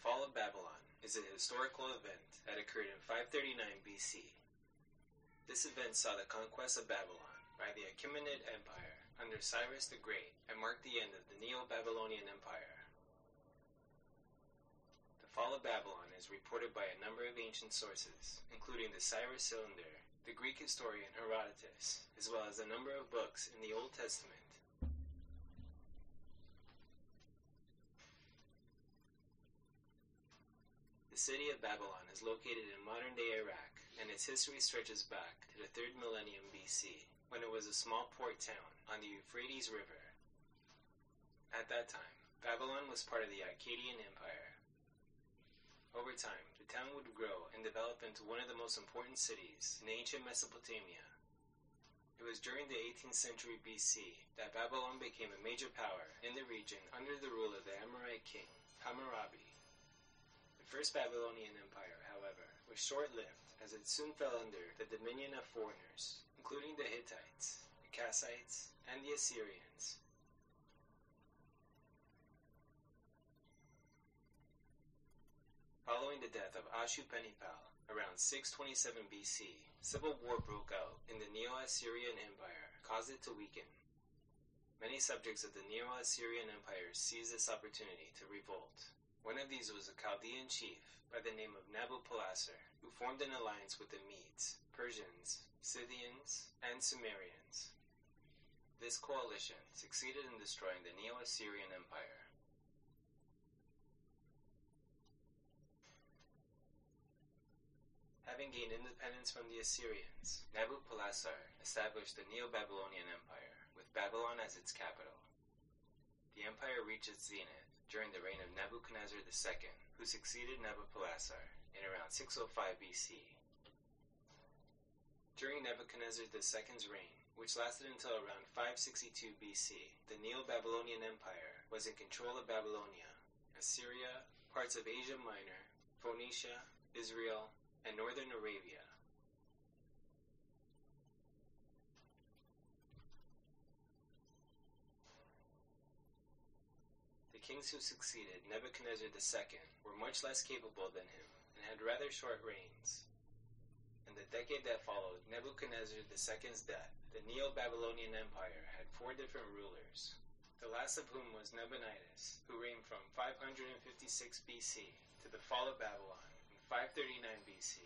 fall of Babylon is a historical event that occurred in 539 BC. This event saw the conquest of Babylon by the Achaemenid Empire under Cyrus the Great and marked the end of the Neo-Babylonian Empire. The fall of Babylon is reported by a number of ancient sources, including the Cyrus Cylinder, the Greek historian Herodotus, as well as a number of books in the Old Testament. City of Babylon is located in modern-day Iraq, and its history stretches back to the 3rd millennium BC, when it was a small port town on the Euphrates River. At that time, Babylon was part of the Akkadian Empire. Over time, the town would grow and develop into one of the most important cities in ancient Mesopotamia. It was during the 18th century BC that Babylon became a major power in the region under the rule of the Amorite king, Hammurabi. The First Babylonian Empire, however, was short-lived as it soon fell under the dominion of foreigners, including the Hittites, the Kassites, and the Assyrians. Following the death of Ashurbanipal around 627 BC, civil war broke out in the Neo-Assyrian Empire, caused it to weaken. Many subjects of the Neo-Assyrian Empire seized this opportunity to revolt. One of these was a Chaldean chief by the name of Nabopolassar, who formed an alliance with the Medes, Persians, Scythians, and Sumerians. This coalition succeeded in destroying the Neo-Assyrian Empire. Having gained independence from the Assyrians, Nabopolassar established the Neo-Babylonian Empire, with Babylon as its capital. The empire reached its zenith during the reign of Nebuchadnezzar II, who succeeded Nabopolassar in around 605 BC. During Nebuchadnezzar II's reign, which lasted until around 562 BC, the Neo-Babylonian Empire was in control of Babylonia, Assyria, parts of Asia Minor, Phoenicia, Israel, and northern Arabia. The kings who succeeded Nebuchadnezzar II were much less capable than him and had rather short reigns. In the decade that followed Nebuchadnezzar II's death, the Neo-Babylonian Empire had four different rulers, the last of whom was Nabonidus, who reigned from 556 BC to the fall of Babylon in 539 BC.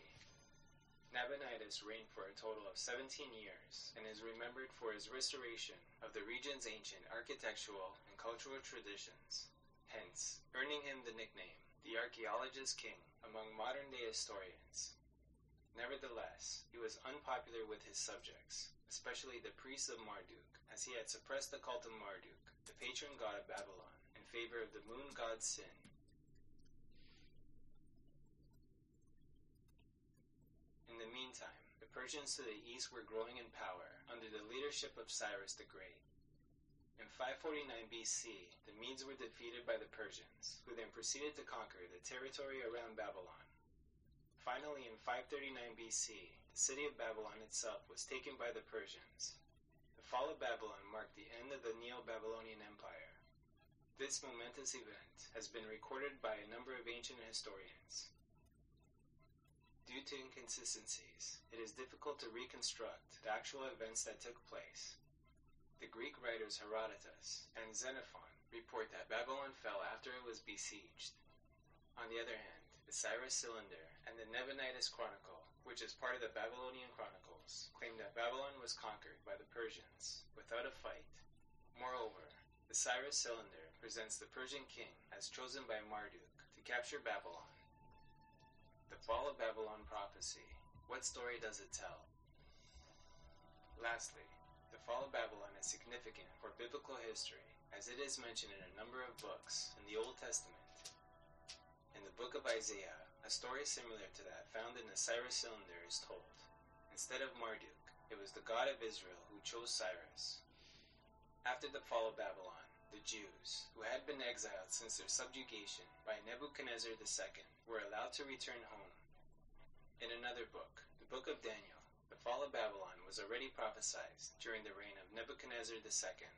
Nabonidus reigned for a total of 17 years and is remembered for his restoration of the region's ancient architectural and cultural traditions, hence earning him the nickname the Archaeologist King among modern day historians. Nevertheless, he was unpopular with his subjects, especially the priests of Marduk, as he had suppressed the cult of Marduk, the patron god of Babylon, in favor of the moon god Sin. In the meantime, the Persians to the east were growing in power under the leadership of Cyrus the Great. In 549 BC, the Medes were defeated by the Persians, who then proceeded to conquer the territory around Babylon. Finally, in 539 BC, the city of Babylon itself was taken by the Persians. The fall of Babylon marked the end of the Neo-Babylonian Empire. This momentous event has been recorded by a number of ancient historians. Due to inconsistencies, it is difficult to reconstruct the actual events that took place. The Greek writers Herodotus and Xenophon report that Babylon fell after it was besieged. On the other hand, the Cyrus Cylinder and the Nabonidus Chronicle, which is part of the Babylonian Chronicles, claim that Babylon was conquered by the Persians without a fight. Moreover, the Cyrus Cylinder presents the Persian king as chosen by Marduk to capture Babylon. The Fall of Babylon Prophecy. What story does it tell? Lastly, Fall of Babylon is significant for biblical history as it is mentioned in a number of books in the Old Testament. In the book of Isaiah, a story similar to that found in the Cyrus Cylinder is told. Instead of Marduk, it was the God of Israel who chose Cyrus. After the fall of Babylon, the Jews, who had been exiled since their subjugation by Nebuchadnezzar II, were allowed to return home. In another book, the Book of Daniel, fall of Babylon was already prophesied during the reign of Nebuchadnezzar II.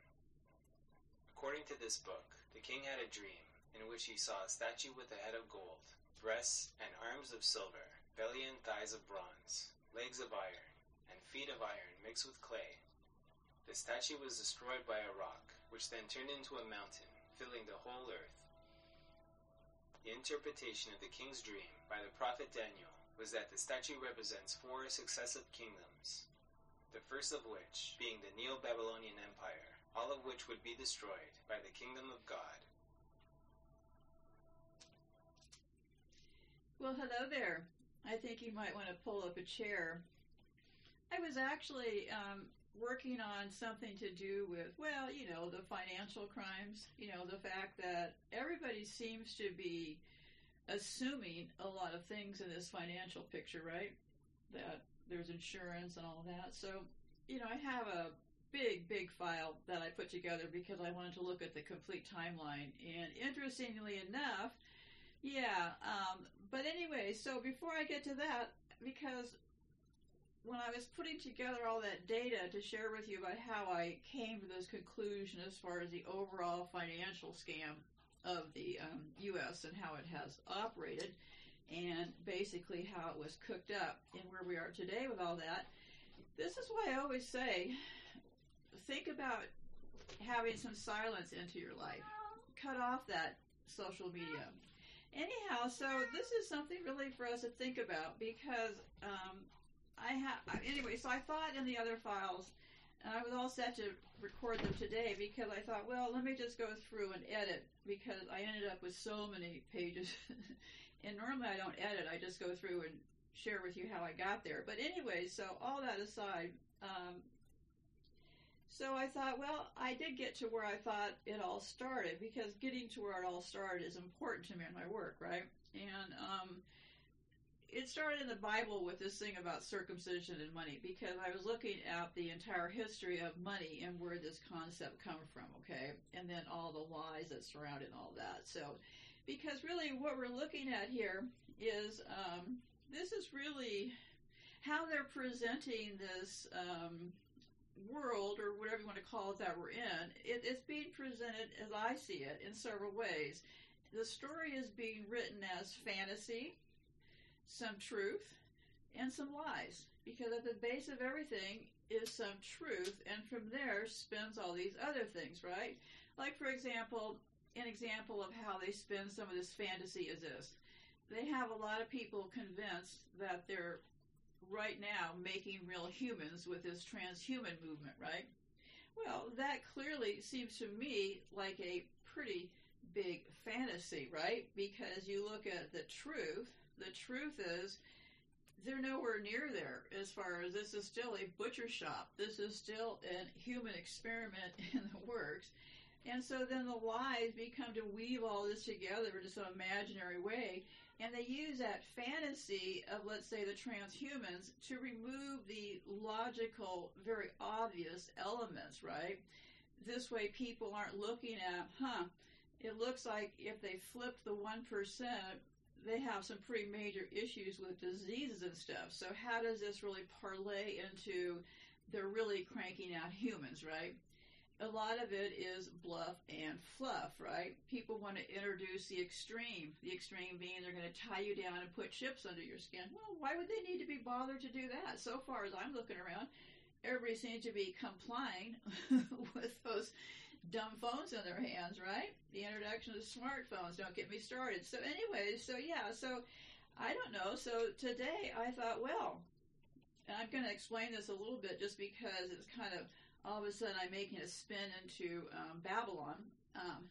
According to this book, the king had a dream in which he saw a statue with a head of gold, breasts and arms of silver, belly and thighs of bronze, legs of iron, and feet of iron mixed with clay. The statue was destroyed by a rock, which then turned into a mountain, filling the whole earth. The interpretation of the king's dream by the prophet Daniel was that the statue represents four successive kingdoms, the first of which being the Neo Babylonian Empire, all of which would be destroyed by the kingdom of God. Well, hello there. I think you might want to pull up a chair. I was actually um, working on something to do with, well, you know, the financial crimes, you know, the fact that everybody seems to be assuming a lot of things in this financial picture, right? That there's insurance and all that. So, you know, I have a big, big file that I put together because I wanted to look at the complete timeline. And interestingly enough, yeah, um, but anyway, so before I get to that, because when I was putting together all that data to share with you about how I came to this conclusion as far as the overall financial scam of the um, U.S. and how it has operated, and basically how it was cooked up and where we are today with all that, this is why I always say think about having some silence into your life. Cut off that social media anyhow, so this is something really for us to think about because um, I have anyway. So I thought in the other files, and I was all set to record them today because I thought, well, let me just go through and edit because I ended up with so many pages. and normally I don't edit; I just go through and share with you how I got there. But anyway, so all that aside, um, so I thought, well, I did get to where I thought it all started because getting to where it all started is important to me in my work, right? And um, it started in the Bible with this thing about circumcision and money because I was looking at the entire history of money and where this concept come from, okay? And then all the lies that surrounded all that. So, because really what we're looking at here is um, this is really how they're presenting this um, world or whatever you want to call it that we're in, it, it's being presented as I see it in several ways. The story is being written as fantasy, some truth, and some lies. Because at the base of everything is some truth, and from there spins all these other things, right? Like, for example, an example of how they spin some of this fantasy is this. They have a lot of people convinced that they're right now making real humans with this transhuman movement, right? Well, that clearly seems to me like a pretty big fantasy, right? Because you look at the truth, the truth is they're nowhere near there as far as this is still a butcher shop. This is still a human experiment in the works. And so then the lies become to weave all this together in some imaginary way and they use that fantasy of, let's say, the transhumans to remove the logical, very obvious elements, right? This way people aren't looking at, huh, it looks like if they flip the 1%, they have some pretty major issues with diseases and stuff. So how does this really parlay into they're really cranking out humans, right? a lot of it is bluff and fluff, right? People want to introduce the extreme. The extreme being they're going to tie you down and put chips under your skin. Well, why would they need to be bothered to do that? So far as I'm looking around, everybody seems to be complying with those dumb phones in their hands, right? The introduction of smartphones, don't get me started. So, anyway, so yeah, so I don't know. So today I thought, well, and I'm going to explain this a little bit just because it's kind of all of a sudden I'm making a spin into um, Babylon. Um,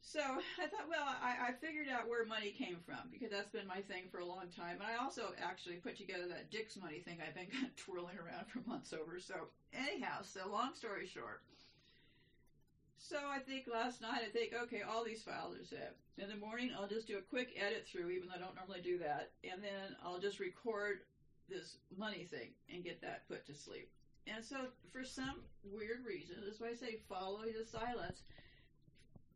so I thought, well, I, I, figured out where money came from because that's been my thing for a long time. And I also actually put together that Dick's money thing I've been kind of twirling around for months over. So anyhow, so long story short. So I think last night I think, okay, all these files are set. In the morning I'll just do a quick edit through, even though I don't normally do that, and then I'll just record this money thing and get that put to sleep. And so, for some weird reason, that's why I say follow the silence.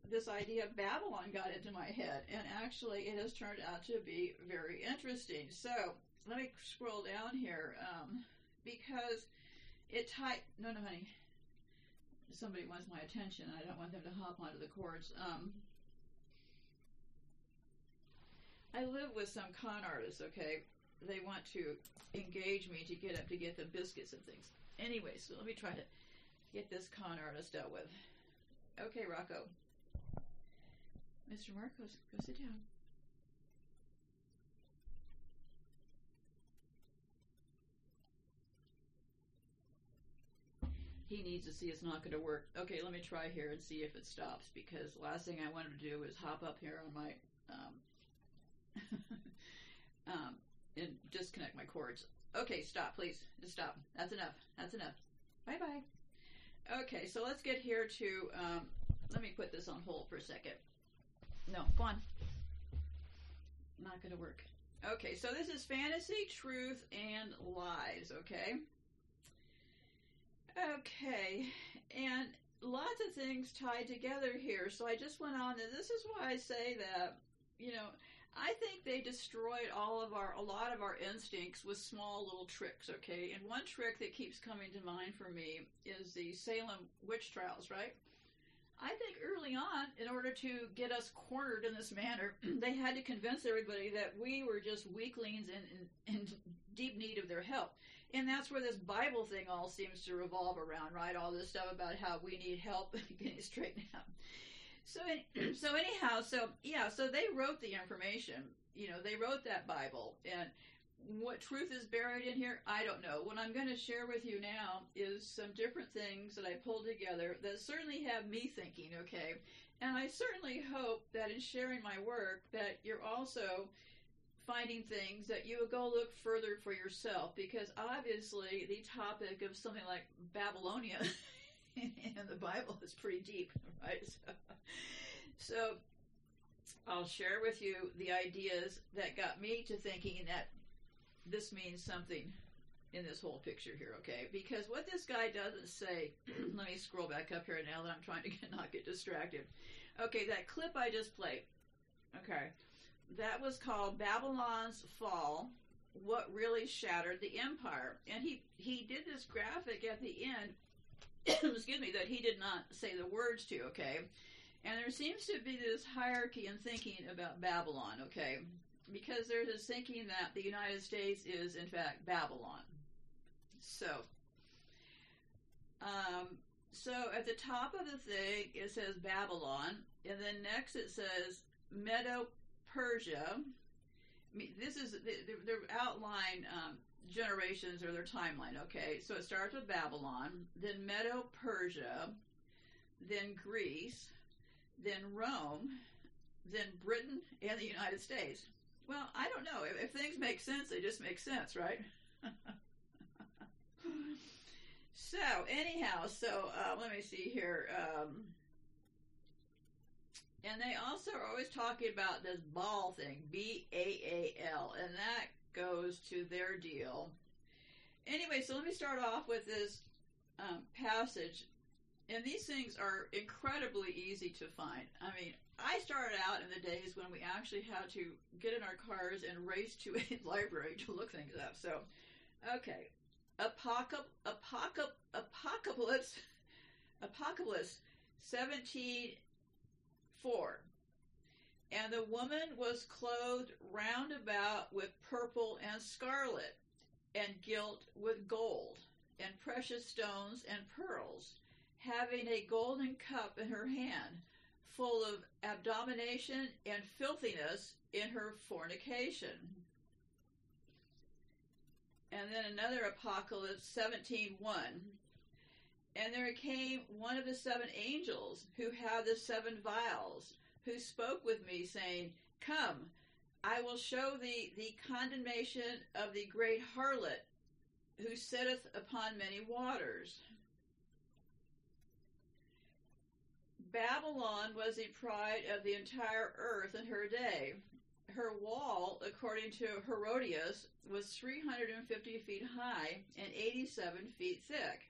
This idea of Babylon got into my head, and actually, it has turned out to be very interesting. So, let me scroll down here um, because it tied. No, no, honey. Somebody wants my attention. I don't want them to hop onto the cords. Um, I live with some con artists, okay? They want to engage me to get up to get them biscuits and things. Anyway, so let me try to get this con artist dealt with. Okay, Rocco. Mr. Marcos, go sit down. He needs to see it's not going to work. Okay, let me try here and see if it stops because the last thing I wanted to do is hop up here on my um, um, and disconnect my cords. Okay, stop, please. Just stop. That's enough. That's enough. Bye bye. Okay, so let's get here to. Um, let me put this on hold for a second. No, go on. Not going to work. Okay, so this is fantasy, truth, and lies. Okay. Okay, and lots of things tied together here. So I just went on, and this is why I say that, you know, I think they destroyed all of our, a lot of our instincts with small little tricks, okay? And one trick that keeps coming to mind for me is the Salem witch trials, right? I think early on, in order to get us cornered in this manner, they had to convince everybody that we were just weaklings and in, in deep need of their help. And that's where this Bible thing all seems to revolve around, right? All this stuff about how we need help getting straightened out. So, so anyhow, so yeah, so they wrote the information. You know, they wrote that Bible, and what truth is buried in here, I don't know. What I'm going to share with you now is some different things that I pulled together that certainly have me thinking. Okay, and I certainly hope that in sharing my work, that you're also finding things that you would go look further for yourself because obviously the topic of something like Babylonia in the Bible is pretty deep, right? So, so I'll share with you the ideas that got me to thinking that this means something in this whole picture here, okay? Because what this guy doesn't say, let me scroll back up here now that I'm trying to get, not get distracted. Okay, that clip I just played, okay, that was called Babylon's Fall. What really shattered the empire? And he he did this graphic at the end. excuse me, that he did not say the words to. Okay, and there seems to be this hierarchy in thinking about Babylon. Okay, because there's this thinking that the United States is in fact Babylon. So, um, so at the top of the thing it says Babylon, and then next it says Medo Persia. I mean, This is their outline um, generations or their timeline. Okay, so it starts with Babylon, then Medo Persia, then Greece, then Rome, then Britain and the United States. Well, I don't know. If, if things make sense, they just make sense, right? so, anyhow, so uh, let me see here. Um, and they also are always talking about this Baal thing, B A A L, and that goes to their deal. Anyway, so let me start off with this um, passage. And these things are incredibly easy to find. I mean, I started out in the days when we actually had to get in our cars and race to a library to look things up. So, okay. Apocalypse, apocalypse, apocalypse, 17 4. And the woman was clothed round about with purple and scarlet, and gilt with gold, and precious stones and pearls, having a golden cup in her hand, full of abomination and filthiness in her fornication. And then another apocalypse 17:1 and there came one of the seven angels who had the seven vials, who spoke with me, saying, Come, I will show thee the condemnation of the great harlot, who sitteth upon many waters. Babylon was the pride of the entire earth in her day. Her wall, according to Herodotus, was 350 feet high and 87 feet thick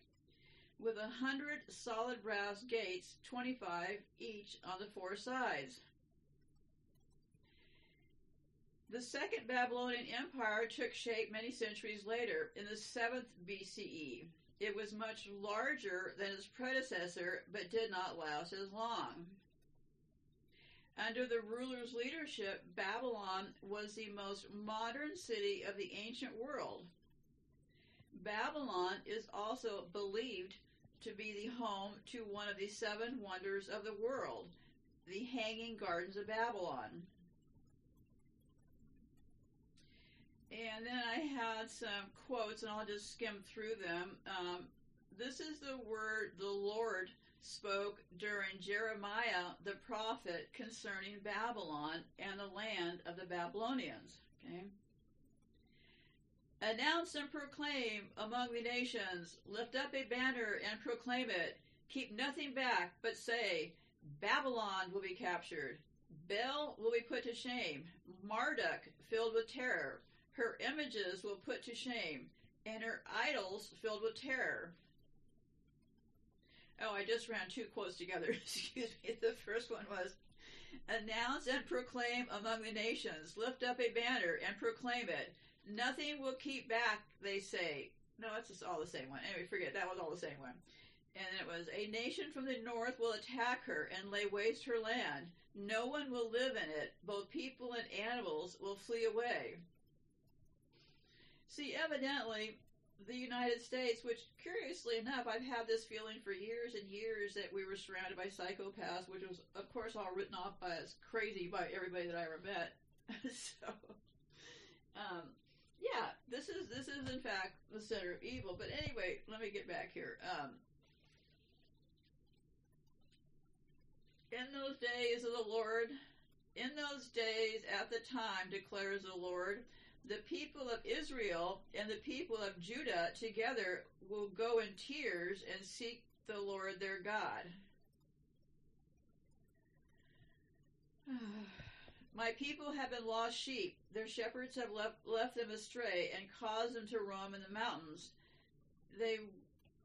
with a hundred solid brass gates, 25 each on the four sides. The Second Babylonian Empire took shape many centuries later, in the 7th BCE. It was much larger than its predecessor, but did not last as long. Under the ruler's leadership, Babylon was the most modern city of the ancient world. Babylon is also believed to be the home to one of the seven wonders of the world, the Hanging Gardens of Babylon. And then I had some quotes, and I'll just skim through them. Um, this is the word the Lord spoke during Jeremiah the prophet concerning Babylon and the land of the Babylonians. Okay. Announce and proclaim among the nations, lift up a banner and proclaim it. Keep nothing back, but say, Babylon will be captured. Bel will be put to shame. Marduk filled with terror. Her images will put to shame, and her idols filled with terror. Oh, I just ran two quotes together. Excuse me. The first one was Announce and proclaim among the nations. Lift up a banner and proclaim it. Nothing will keep back, they say. No, that's just all the same one. Anyway, forget that was all the same one. And it was a nation from the north will attack her and lay waste her land. No one will live in it. Both people and animals will flee away. See, evidently, the United States, which curiously enough, I've had this feeling for years and years that we were surrounded by psychopaths, which was, of course, all written off as crazy by everybody that I ever met. so, um, yeah, this is this is in fact the center of evil. But anyway, let me get back here. Um, in those days of the Lord, in those days at the time, declares the Lord, the people of Israel and the people of Judah together will go in tears and seek the Lord their God. My people have been lost sheep. Their shepherds have left, left them astray and caused them to roam in the mountains. They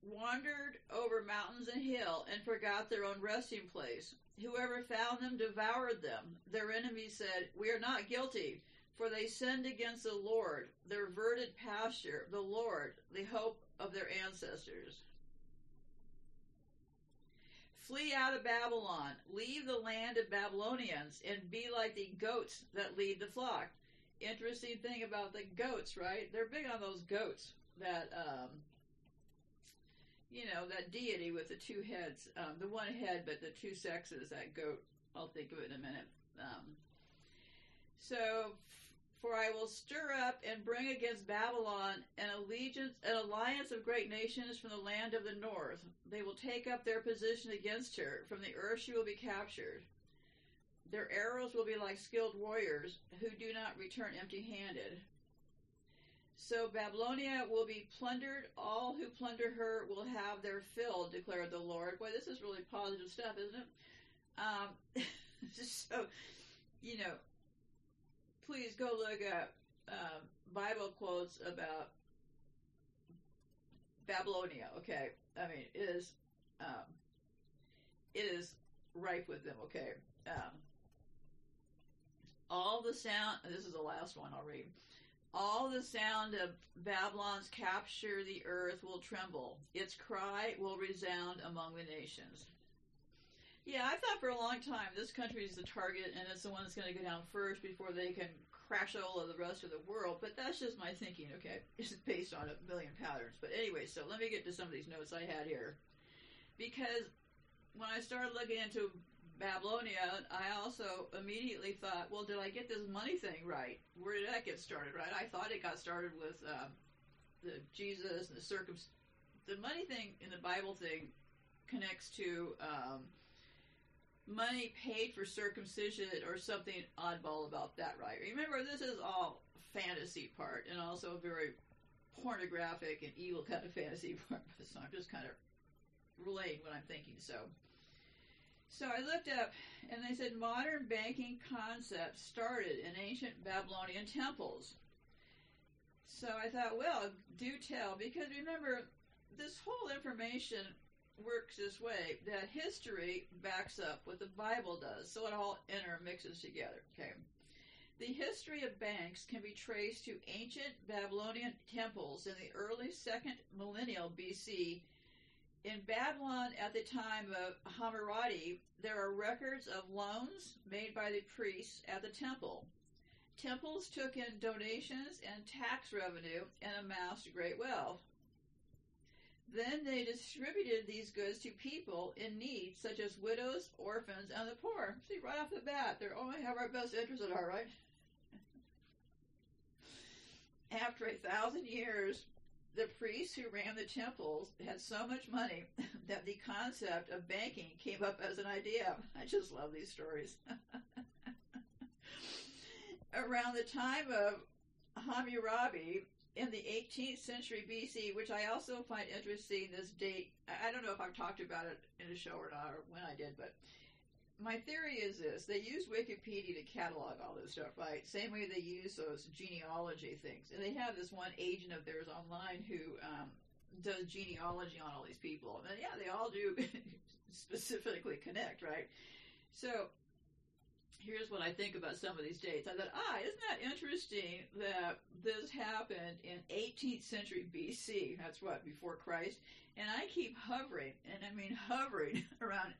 wandered over mountains and hill and forgot their own resting place. Whoever found them devoured them. Their enemies said, We are not guilty, for they sinned against the Lord, their verdant pasture, the Lord, the hope of their ancestors. Flee out of Babylon, leave the land of Babylonians, and be like the goats that lead the flock. Interesting thing about the goats, right? They're big on those goats that, um, you know, that deity with the two heads, um, the one head but the two sexes, that goat. I'll think of it in a minute. Um, so, for I will stir up and bring against Babylon an allegiance, an alliance of great nations from the land of the north. They will take up their position against her. From the earth she will be captured. Their arrows will be like skilled warriors who do not return empty handed. So Babylonia will be plundered. All who plunder her will have their fill, declared the Lord. Boy, this is really positive stuff, isn't it? Um, so, you know, please go look at uh, Bible quotes about Babylonia. Okay, I mean it is um, it is ripe with them. Okay, um, all the sound. This is the last one I'll read. All the sound of Babylon's capture the earth will tremble. Its cry will resound among the nations. Yeah, I thought for a long time this country is the target and it's the one that's going to go down first before they can crash all of the rest of the world. But that's just my thinking, okay? It's based on a million patterns. But anyway, so let me get to some of these notes I had here. Because when I started looking into Babylonia, I also immediately thought, well, did I get this money thing right? Where did that get started, right? I thought it got started with um, the Jesus and the circum. The money thing in the Bible thing connects to um, money paid for circumcision or something oddball about that, right? Remember, this is all fantasy part and also a very pornographic and evil kind of fantasy part. So I'm just kind of relaying what I'm thinking. So, so I looked up, and they said modern banking concepts started in ancient Babylonian temples. So I thought, well, do tell, because remember, this whole information works this way that history backs up what the Bible does, so it all intermixes together. Okay. The history of banks can be traced to ancient Babylonian temples in the early second millennial BC in Babylon at the time of Hammurabi, there are records of loans made by the priests at the temple. Temples took in donations and tax revenue and amassed great wealth. Then they distributed these goods to people in need, such as widows, orphans, and the poor. See, right off the bat, they only have our best interests at heart, right? After a thousand years, the priests who ran the temples had so much money that the concept of banking came up as an idea. I just love these stories. Around the time of Hammurabi, in the 18th century BC, which I also find interesting, this date, I don't know if I've talked about it in a show or not, or when I did, but my theory is this. They use Wikipedia to catalog all this stuff, right? Same way they use those genealogy things. And they have this one agent of theirs online who um, does genealogy on all these people. And yeah, they all do specifically connect, right? So here's what I think about some of these dates. I thought, ah, isn't that interesting that this happened in 18th century BC? That's what, before Christ? And I keep hovering, and I mean hovering around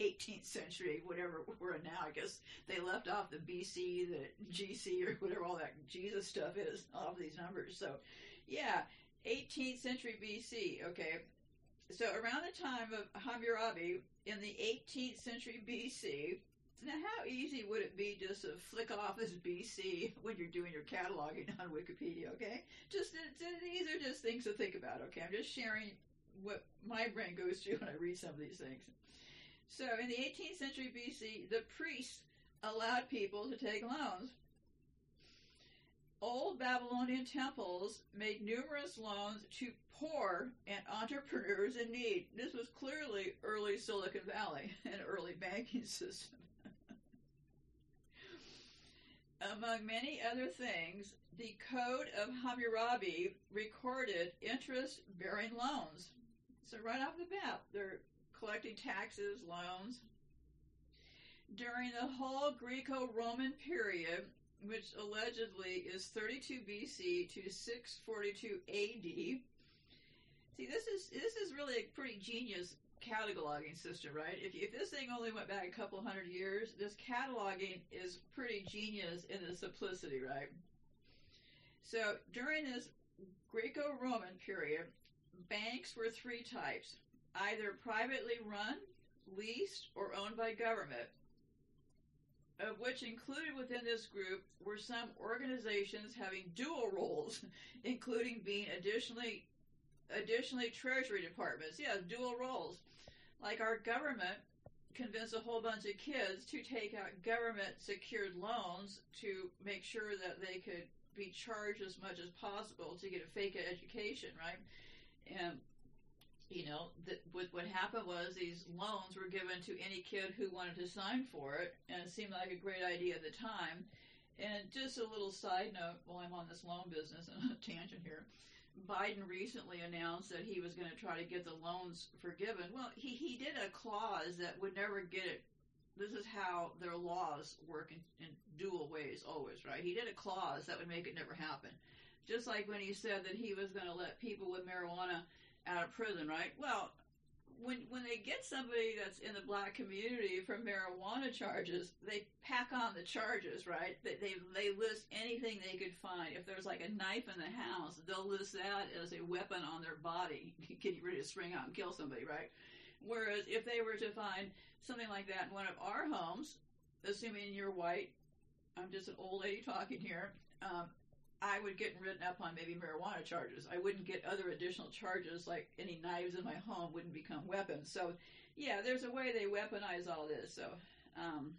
18th century, whatever we're in now. I guess they left off the BC, the GC, or whatever all that Jesus stuff is, all of these numbers. So, yeah, 18th century BC. Okay, so around the time of Hammurabi in the 18th century BC. Now, how easy would it be just to flick off as BC when you're doing your cataloging on Wikipedia? Okay, just these are just things to think about. Okay, I'm just sharing what my brain goes through when I read some of these things. So in the 18th century BC, the priests allowed people to take loans. Old Babylonian temples made numerous loans to poor and entrepreneurs in need. This was clearly early Silicon Valley, and early banking system. Among many other things, the Code of Hammurabi recorded interest bearing loans. So, right off the bat, they're collecting taxes, loans. During the whole Greco Roman period, which allegedly is 32 BC to 642 AD. See, this is this is really a pretty genius cataloging system, right? If, if this thing only went back a couple hundred years, this cataloging is pretty genius in the simplicity, right? So during this Greco-Roman period, banks were three types: either privately run, leased, or owned by government, of which included within this group were some organizations having dual roles, including being additionally additionally treasury departments. Yeah, dual roles. Like our government convinced a whole bunch of kids to take out government secured loans to make sure that they could be charged as much as possible to get a fake education, right? And you know, that what happened was these loans were given to any kid who wanted to sign for it, and it seemed like a great idea at the time. And just a little side note, while I'm on this loan business and a tangent here, Biden recently announced that he was going to try to get the loans forgiven. Well, he he did a clause that would never get it. This is how their laws work in, in dual ways, always, right? He did a clause that would make it never happen. Just like when he said that he was going to let people with marijuana out of prison, right? Well, when when they get somebody that's in the black community for marijuana charges, they pack on the charges, right? They, they they list anything they could find. If there's like a knife in the house, they'll list that as a weapon on their body, getting ready to spring out and kill somebody, right? Whereas if they were to find something like that in one of our homes, assuming you're white, I'm just an old lady talking here. Um, I would get written up on maybe marijuana charges. I wouldn't get other additional charges like any knives in my home wouldn't become weapons. So, yeah, there's a way they weaponize all this. So, um,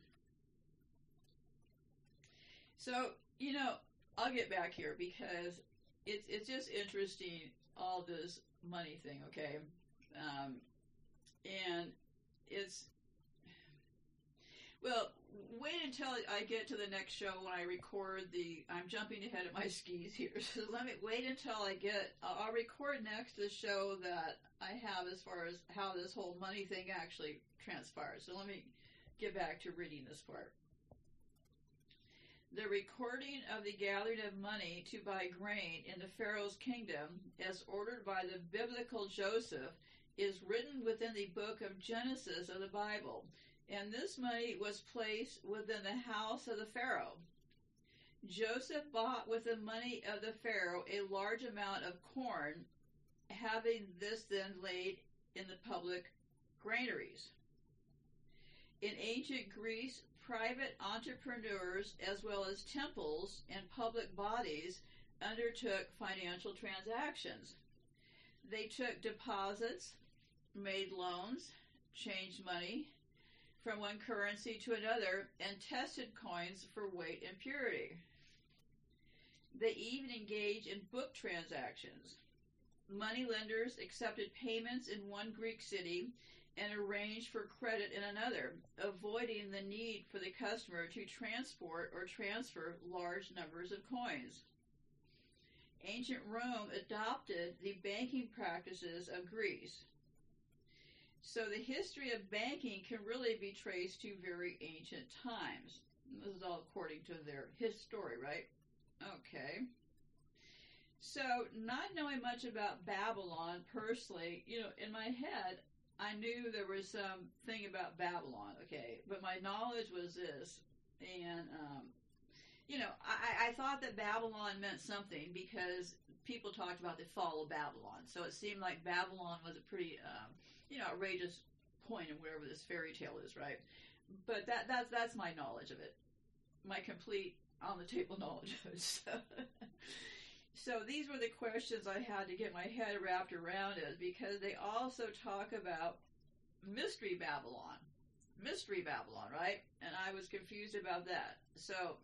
so you know, I'll get back here because it's it's just interesting all this money thing. Okay, um, and it's well, wait until I get to the next show when I record the. I'm jumping ahead of my skis here, so let me wait until I get. I'll record next the show that I have as far as how this whole money thing actually transpires. So let me get back to reading this part. The recording of the gathering of money to buy grain in the Pharaoh's kingdom, as ordered by the biblical Joseph, is written within the book of Genesis of the Bible, and this money was placed within the house of the Pharaoh. Joseph bought with the money of the Pharaoh a large amount of corn, having this then laid in the public granaries. In ancient Greece, private entrepreneurs as well as temples and public bodies undertook financial transactions. They took deposits, made loans, changed money from one currency to another, and tested coins for weight and purity. They even engaged in book transactions. Money lenders accepted payments in one Greek city and arranged for credit in another, avoiding the need for the customer to transport or transfer large numbers of coins. Ancient Rome adopted the banking practices of Greece. So the history of banking can really be traced to very ancient times. This is all according to their history, right? Okay. So, not knowing much about Babylon personally, you know, in my head, I knew there was some thing about Babylon, okay, but my knowledge was this, and um, you know, I, I thought that Babylon meant something because people talked about the fall of Babylon, so it seemed like Babylon was a pretty, um, you know, outrageous point in wherever this fairy tale is, right? But that that's that's my knowledge of it, my complete on the table knowledge of it. So. So these were the questions I had to get my head wrapped around it because they also talk about mystery Babylon. Mystery Babylon, right? And I was confused about that. So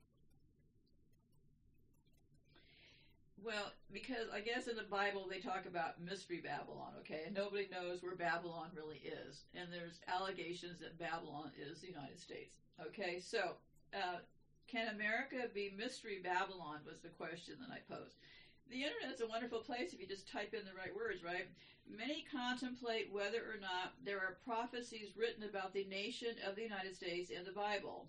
well, because I guess in the Bible they talk about mystery Babylon, okay? And nobody knows where Babylon really is. And there's allegations that Babylon is the United States. Okay, so uh, can America be mystery Babylon was the question that I posed the internet is a wonderful place if you just type in the right words, right? Many contemplate whether or not there are prophecies written about the nation of the United States in the Bible.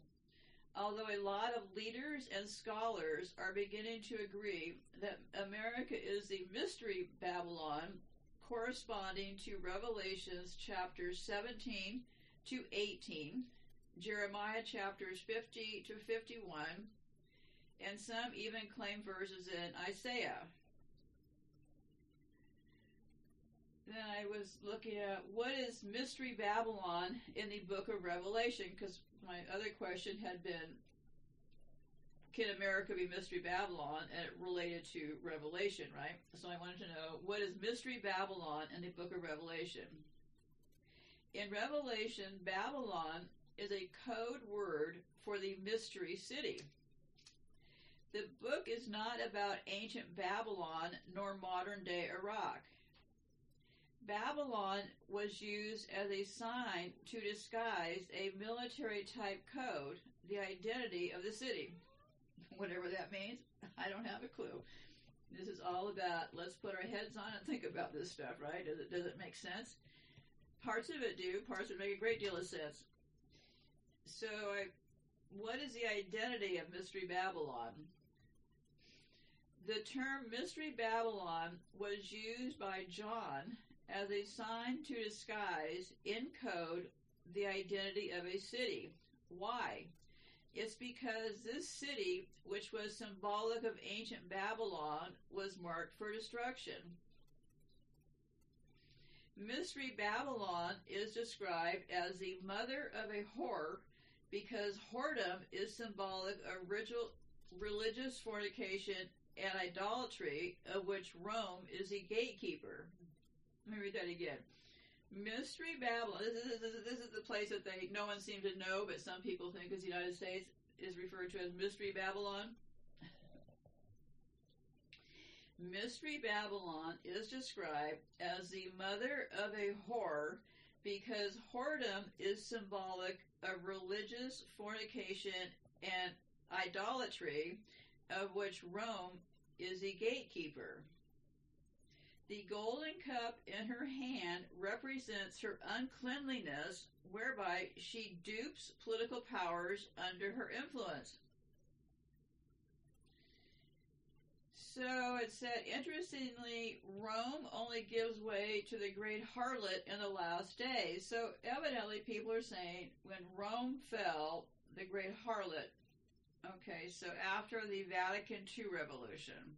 Although a lot of leaders and scholars are beginning to agree that America is the mystery Babylon corresponding to Revelations chapters 17 to 18, Jeremiah chapters 50 to 51, and some even claim verses in Isaiah. Then I was looking at what is Mystery Babylon in the book of Revelation, because my other question had been can America be Mystery Babylon? And it related to Revelation, right? So I wanted to know what is Mystery Babylon in the book of Revelation? In Revelation, Babylon is a code word for the mystery city. The book is not about ancient Babylon nor modern day Iraq. Babylon was used as a sign to disguise a military type code, the identity of the city. Whatever that means, I don't have a clue. This is all about let's put our heads on and think about this stuff, right? Does it does it make sense? Parts of it do, parts of it make a great deal of sense. So I what is the identity of Mystery Babylon? The term Mystery Babylon was used by John as a sign to disguise, in code, the identity of a city. Why? It's because this city, which was symbolic of ancient Babylon, was marked for destruction. Mystery Babylon is described as the mother of a whore because whoredom is symbolic of ritual, religious fornication and idolatry, of which Rome is the gatekeeper. Let me read that again. Mystery Babylon. This is, this, is, this is the place that they no one seems to know, but some people think is the United States is referred to as Mystery Babylon. Mystery Babylon is described as the mother of a whore because whoredom is symbolic of religious fornication and idolatry, of which Rome is the gatekeeper. The golden cup in her hand represents her uncleanliness, whereby she dupes political powers under her influence. So it said, interestingly, Rome only gives way to the great harlot in the last days. So evidently, people are saying when Rome fell, the great harlot. Okay, so after the Vatican II revolution,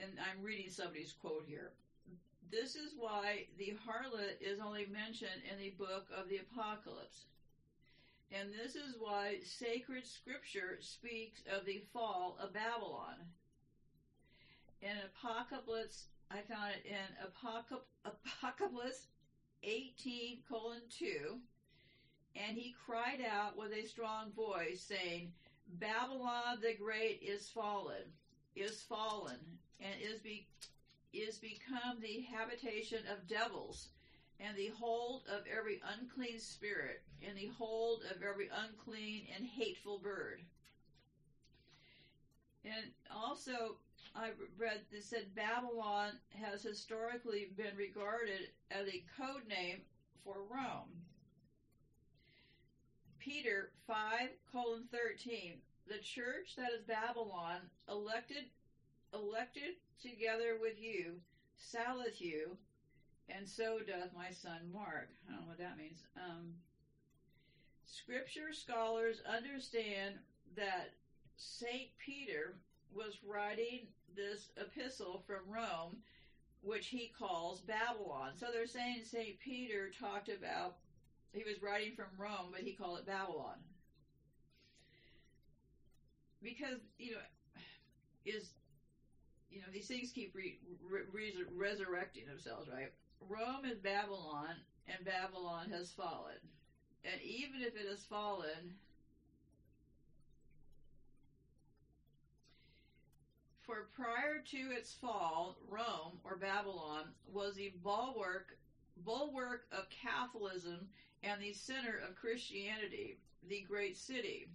and I'm reading somebody's quote here. This is why the harlot is only mentioned in the book of the Apocalypse. And this is why sacred scripture speaks of the fall of Babylon. In Apocalypse, I found it in Apocalypse 18 colon 2, and he cried out with a strong voice, saying, Babylon the Great is fallen, is fallen, and is, be, is become the habitation of devils and the hold of every unclean spirit, and the hold of every unclean and hateful bird. And also, I read that said Babylon has historically been regarded as a code name for Rome. Peter 5 colon 13. The church that is Babylon, elected elected together with you, saleth you, and so doth my son Mark. I don't know what that means. Um, scripture scholars understand that St. Peter was writing this epistle from Rome, which he calls Babylon. So they're saying St. Peter talked about, he was writing from Rome, but he called it Babylon. Because, you know, is, you know, these things keep re- re- resurrecting themselves, right? Rome is Babylon, and Babylon has fallen. And even if it has fallen, for prior to its fall, Rome or Babylon was the bulwark bulwark of Catholicism and the center of Christianity, the great city.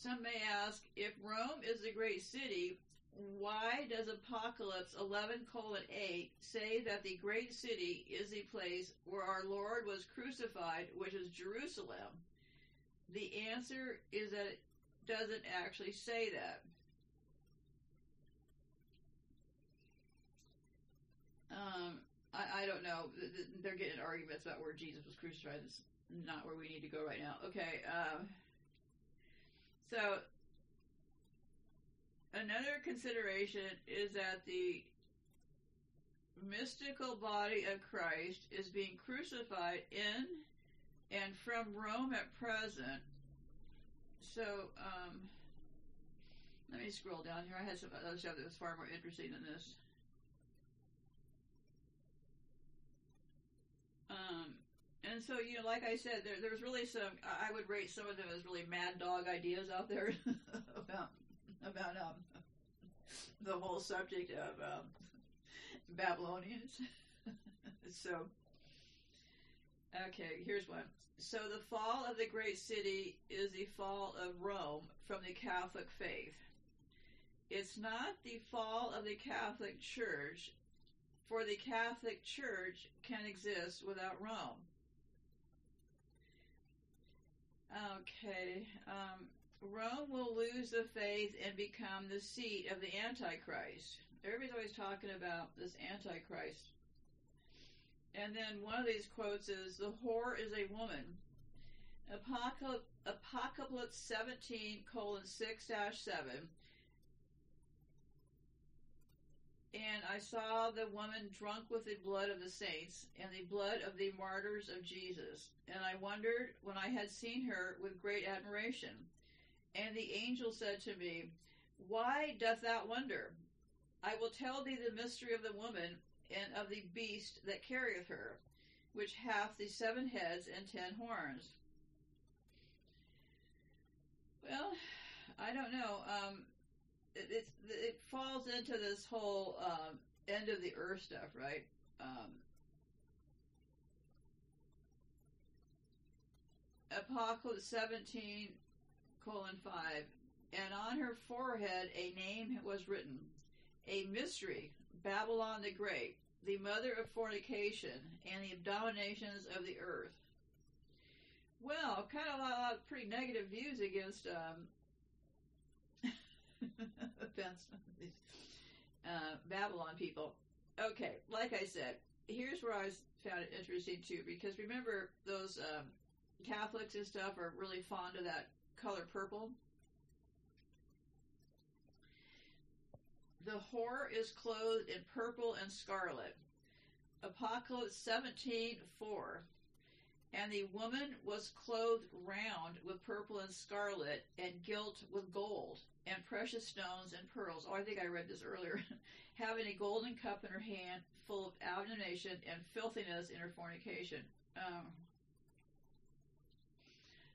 Some may ask if Rome is the great city, why does Apocalypse 11 colon 8 say that the great city is the place where our Lord was crucified, which is Jerusalem? The answer is that it doesn't actually say that. Um, I, I don't know. They're getting arguments about where Jesus was crucified. It's not where we need to go right now. Okay. Um, so another consideration is that the mystical body of Christ is being crucified in and from Rome at present. So, um, let me scroll down here. I had some other stuff that was far more interesting than this. Um, and so, you know, like I said, there, there's really some, I would rate some of them as really mad dog ideas out there about about um, the whole subject of um, Babylonians. so, okay, here's one. So, the fall of the great city is the fall of Rome from the Catholic faith. It's not the fall of the Catholic Church, for the Catholic Church can exist without Rome. Okay, um, Rome will lose the faith and become the seat of the Antichrist. Everybody's always talking about this Antichrist. And then one of these quotes is The whore is a woman. Apocalypse, Apocalypse 17, colon 6 7. And I saw the woman drunk with the blood of the saints and the blood of the martyrs of Jesus. And I wondered when I had seen her with great admiration. And the angel said to me, Why doth thou wonder? I will tell thee the mystery of the woman and of the beast that carrieth her, which hath the seven heads and ten horns. Well, I don't know. Um, it, it falls into this whole um, end of the earth stuff, right? Um, Apocalypse 17 colon 5. And on her forehead a name was written, a mystery, Babylon the Great, the mother of fornication and the abominations of the earth. Well, kind of a lot of pretty negative views against um, offense, these uh, Babylon people. Okay, like I said, here's where I found it interesting too, because remember those um, Catholics and stuff are really fond of that color purple. The whore is clothed in purple and scarlet. Apocalypse 17 4. And the woman was clothed round with purple and scarlet, and gilt with gold, and precious stones and pearls. Oh, I think I read this earlier. Having a golden cup in her hand, full of abomination and filthiness in her fornication. Um,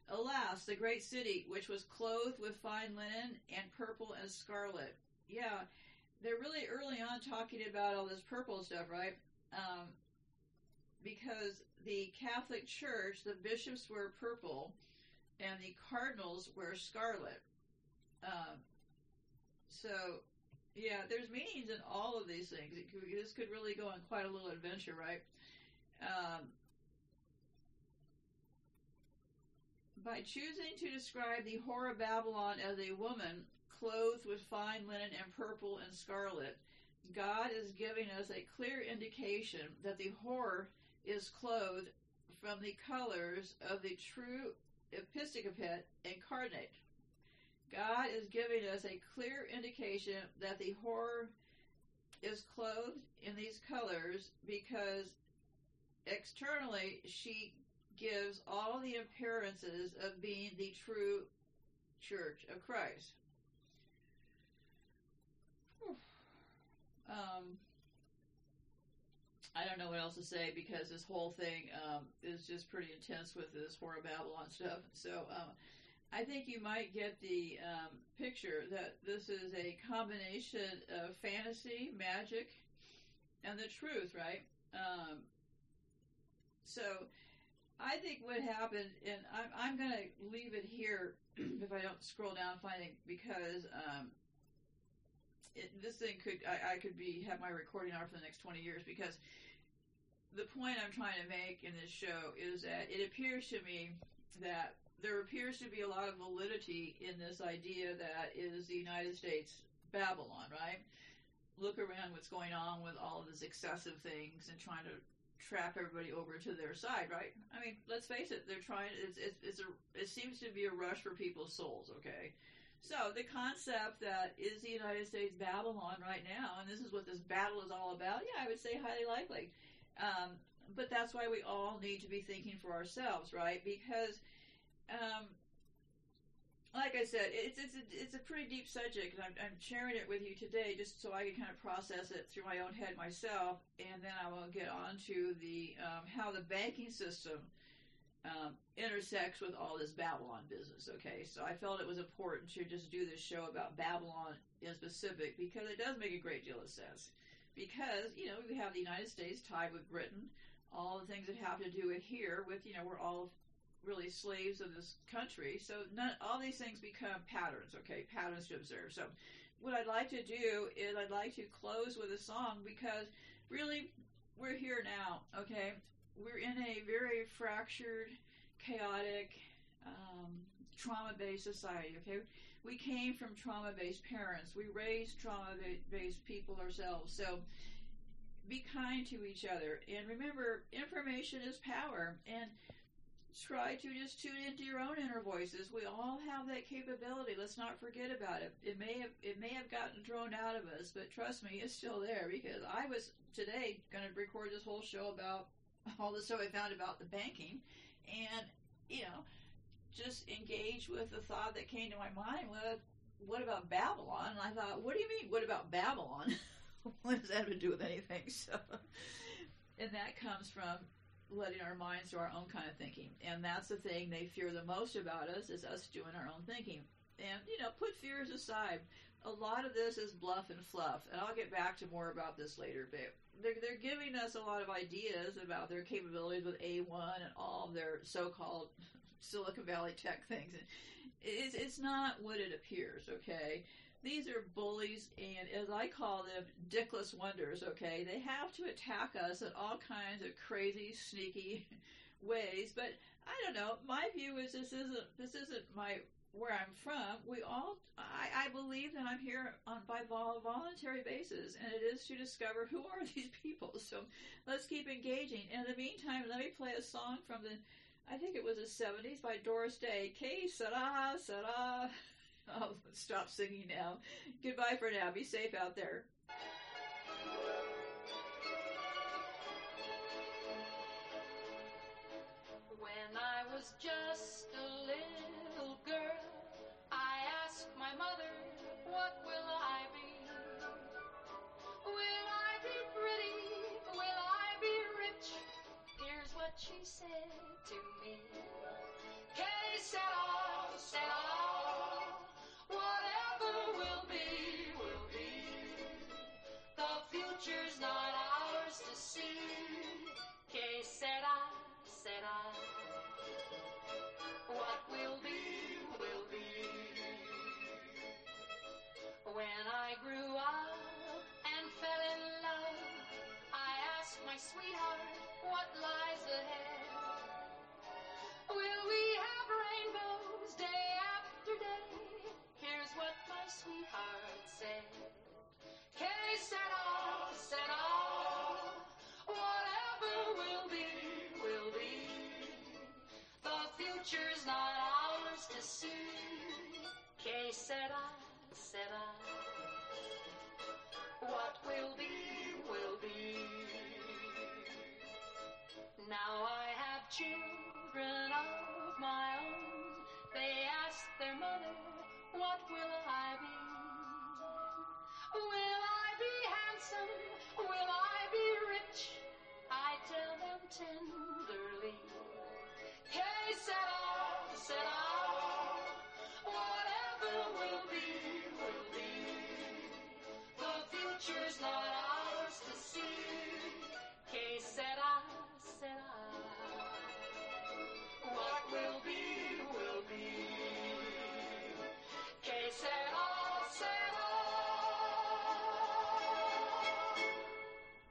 Alas, the great city, which was clothed with fine linen and purple and scarlet. Yeah, they're really early on talking about all this purple stuff, right? Um, because the Catholic Church, the bishops wear purple, and the cardinals wear scarlet. Um, so, yeah, there's meanings in all of these things. Could, this could really go on quite a little adventure, right? Um, by choosing to describe the whore of Babylon as a woman clothed with fine linen and purple and scarlet, God is giving us a clear indication that the whore is clothed from the colors of the true episcopate incarnate. God is giving us a clear indication that the whore is clothed in these colors because externally she gives all the appearances of being the true church of Christ. Um, I don't know what else to say because this whole thing um, is just pretty intense with this Whore of Babylon stuff. So um, I think you might get the um, picture that this is a combination of fantasy, magic, and the truth, right? Um, so I think what happened, and I'm, I'm going to leave it here if I don't scroll down finding because um, it, this thing could I, I could be have my recording on for the next 20 years because the point I'm trying to make in this show is that it appears to me that there appears to be a lot of validity in this idea that is the United States Babylon, right? Look around what's going on with all of these excessive things and trying to trap everybody over to their side, right? I mean, let's face it, they're trying. It's it's, it's a it seems to be a rush for people's souls. Okay, so the concept that is the United States Babylon right now, and this is what this battle is all about. Yeah, I would say highly likely. Um, but that's why we all need to be thinking for ourselves, right? Because um, like I said, it's it's a, it's a pretty deep subject, and I'm, I'm sharing it with you today just so I can kind of process it through my own head myself, and then I will get on to the um, how the banking system um, intersects with all this Babylon business. Okay, so I felt it was important to just do this show about Babylon in specific because it does make a great deal of sense. Because you know we have the United States tied with Britain, all the things that have to do with here with you know we're all really slaves of this country. So none, all these things become patterns, okay, patterns to observe. So what I'd like to do is I'd like to close with a song because really we're here now, okay? We're in a very fractured, chaotic, um, trauma-based society, okay? We came from trauma-based parents. We raised trauma-based people ourselves. So be kind to each other. And remember, information is power. And try to just tune into your own inner voices. We all have that capability. Let's not forget about it. It may have it may have gotten thrown out of us, but trust me, it's still there because I was today going to record this whole show about all the stuff I found about the banking, and you know, just engage with the thought that came to my mind. Well, what about Babylon? And I thought, what do you mean? What about Babylon? what does that have to do with anything? So, and that comes from letting our minds do our own kind of thinking. And that's the thing they fear the most about us is us doing our own thinking. And, you know, put fears aside. A lot of this is bluff and fluff, and I'll get back to more about this later, but they're, they're giving us a lot of ideas about their capabilities with A1 and all their so-called Silicon Valley tech things. It's, it's not what it appears, okay? These are bullies, and as I call them, dickless wonders, okay? They have to attack us in all kinds of crazy, sneaky ways, but I don't know. My view is this isn't this isn't my where I'm from. We all I, I believe that I'm here on by vol- voluntary basis, and it is to discover who are these people. So let's keep engaging. In the meantime, let me play a song from the, I think it was the 70s by Doris Day. Que sera, sera. I'll stop singing now. Goodbye for now. Be safe out there. When I was just a little girl, I asked my mother, What will I be? Will I what she said to me. Que sera, sera. Whatever will be, will be. The future's not ours to see. Que sera, sera. What will be, will be. When I grew up my sweetheart what lies ahead. Will we have rainbows day after day? Here's what my sweetheart said. Que sera, sera. Whatever will be, will be. The future's not ours to see. Que sera, sera. What